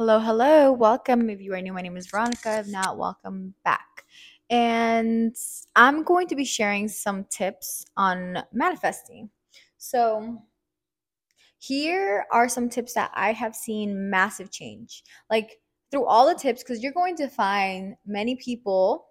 Hello, hello, welcome. If you are new, my name is Veronica. If not, welcome back. And I'm going to be sharing some tips on manifesting. So, here are some tips that I have seen massive change. Like through all the tips, because you're going to find many people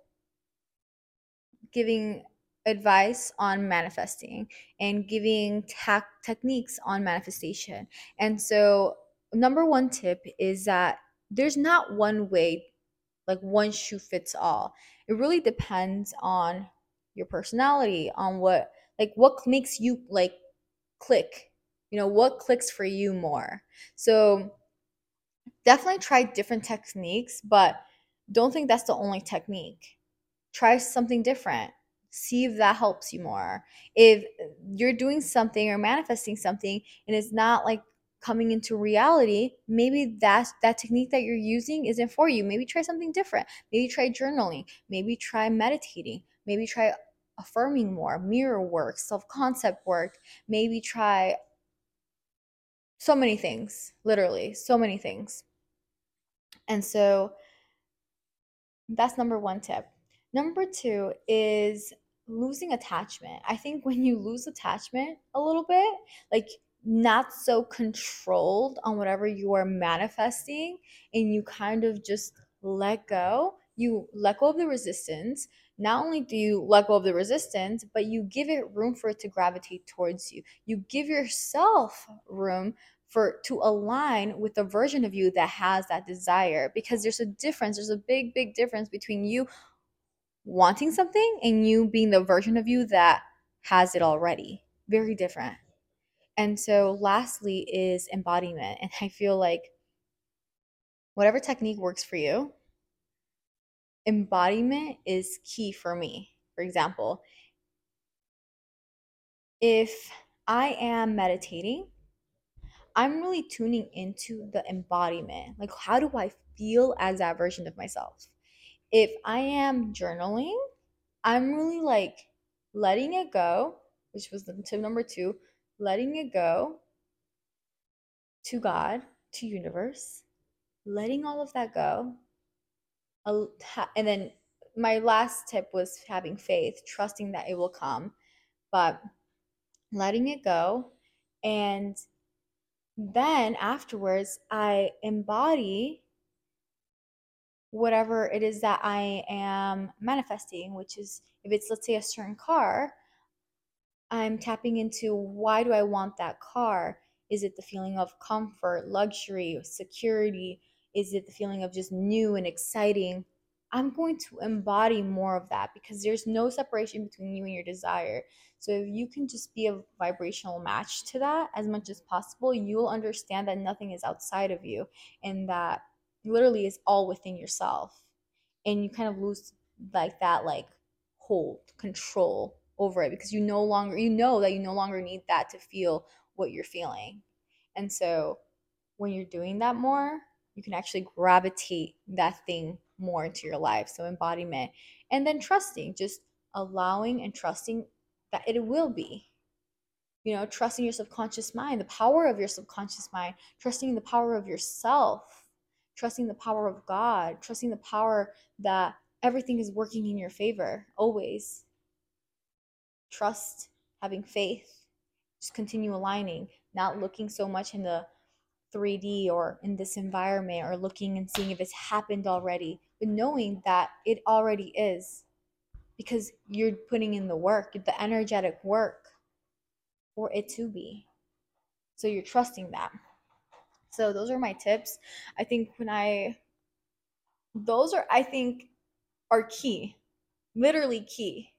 giving advice on manifesting and giving ta- techniques on manifestation. And so, number one tip is that there's not one way, like one shoe fits all. It really depends on your personality, on what, like, what makes you like click, you know, what clicks for you more. So, definitely try different techniques, but don't think that's the only technique. Try something different see if that helps you more. If you're doing something or manifesting something and it's not like coming into reality, maybe that's that technique that you're using isn't for you. Maybe try something different. Maybe try journaling. Maybe try meditating. Maybe try affirming more, mirror work, self-concept work. Maybe try so many things, literally, so many things. And so that's number 1 tip. Number two is losing attachment. I think when you lose attachment a little bit, like not so controlled on whatever you are manifesting, and you kind of just let go, you let go of the resistance. Not only do you let go of the resistance, but you give it room for it to gravitate towards you. You give yourself room for to align with the version of you that has that desire because there's a difference there's a big big difference between you wanting something and you being the version of you that has it already. Very different. And so, lastly, is embodiment. And I feel like whatever technique works for you, embodiment is key for me. For example, if I am meditating, I'm really tuning into the embodiment. Like, how do I feel as that version of myself? if I am journaling, I'm really like letting it go, which was the tip number two, letting it go to God, to universe, letting all of that go. And then my last tip was having faith, trusting that it will come, but letting it go. And then afterwards, I embody whatever it is that I am manifesting, which is if it's, let's say, a certain car, I'm tapping into why do I want that car? Is it the feeling of comfort, luxury, security? Is it the feeling of just new and exciting? I'm going to embody more of that because there's no separation between you and your desire. So if you can just be a vibrational match to that as much as possible, you'll understand that nothing is outside of you and that literally is all within yourself and you kind of lose like that like hold control over it because you no longer you know that you no longer need that to feel what you're feeling. And so when you're doing that more you can actually gravitate that thing more into your life. So embodiment and then trusting just allowing and trusting that it will be. You know trusting your subconscious mind the power of your subconscious mind trusting the power of yourself trusting the power of God, trusting the power that everything is working in your favor always. Trust, having faith, just continue aligning, not looking so much in the 3D or in this environment or looking and seeing if it's happened already, but knowing that it already is because you're putting in the work, the energetic work for it to be. So you're trusting that. So those are my tips. I think when I those are I think are key. Literally key.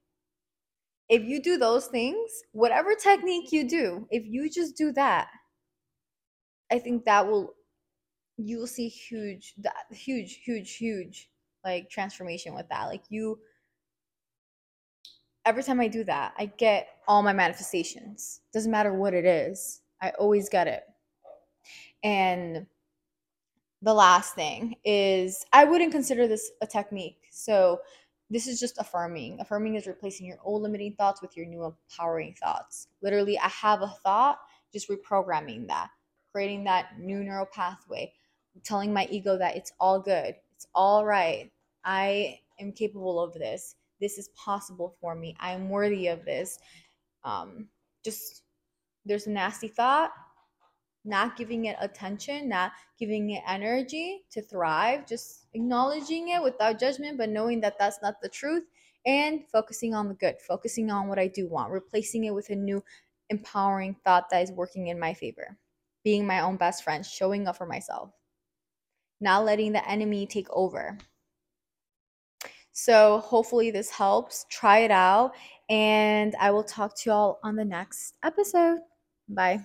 If you do those things, whatever technique you do, if you just do that, I think that will you will see huge that huge huge huge like transformation with that. Like you every time I do that, I get all my manifestations. Doesn't matter what it is. I always get it. And the last thing is I wouldn't consider this a technique. So this is just affirming. Affirming is replacing your old limiting thoughts with your new empowering thoughts. Literally, I have a thought, just reprogramming that, creating that new neural pathway, telling my ego that it's all good, it's all right. I am capable of this. This is possible for me. I am worthy of this. Um, just there's a nasty thought, not giving it attention, not giving it energy to thrive, just acknowledging it without judgment, but knowing that that's not the truth and focusing on the good, focusing on what I do want, replacing it with a new empowering thought that is working in my favor, being my own best friend, showing up for myself, not letting the enemy take over. So, hopefully, this helps. Try it out, and I will talk to y'all on the next episode. Bye.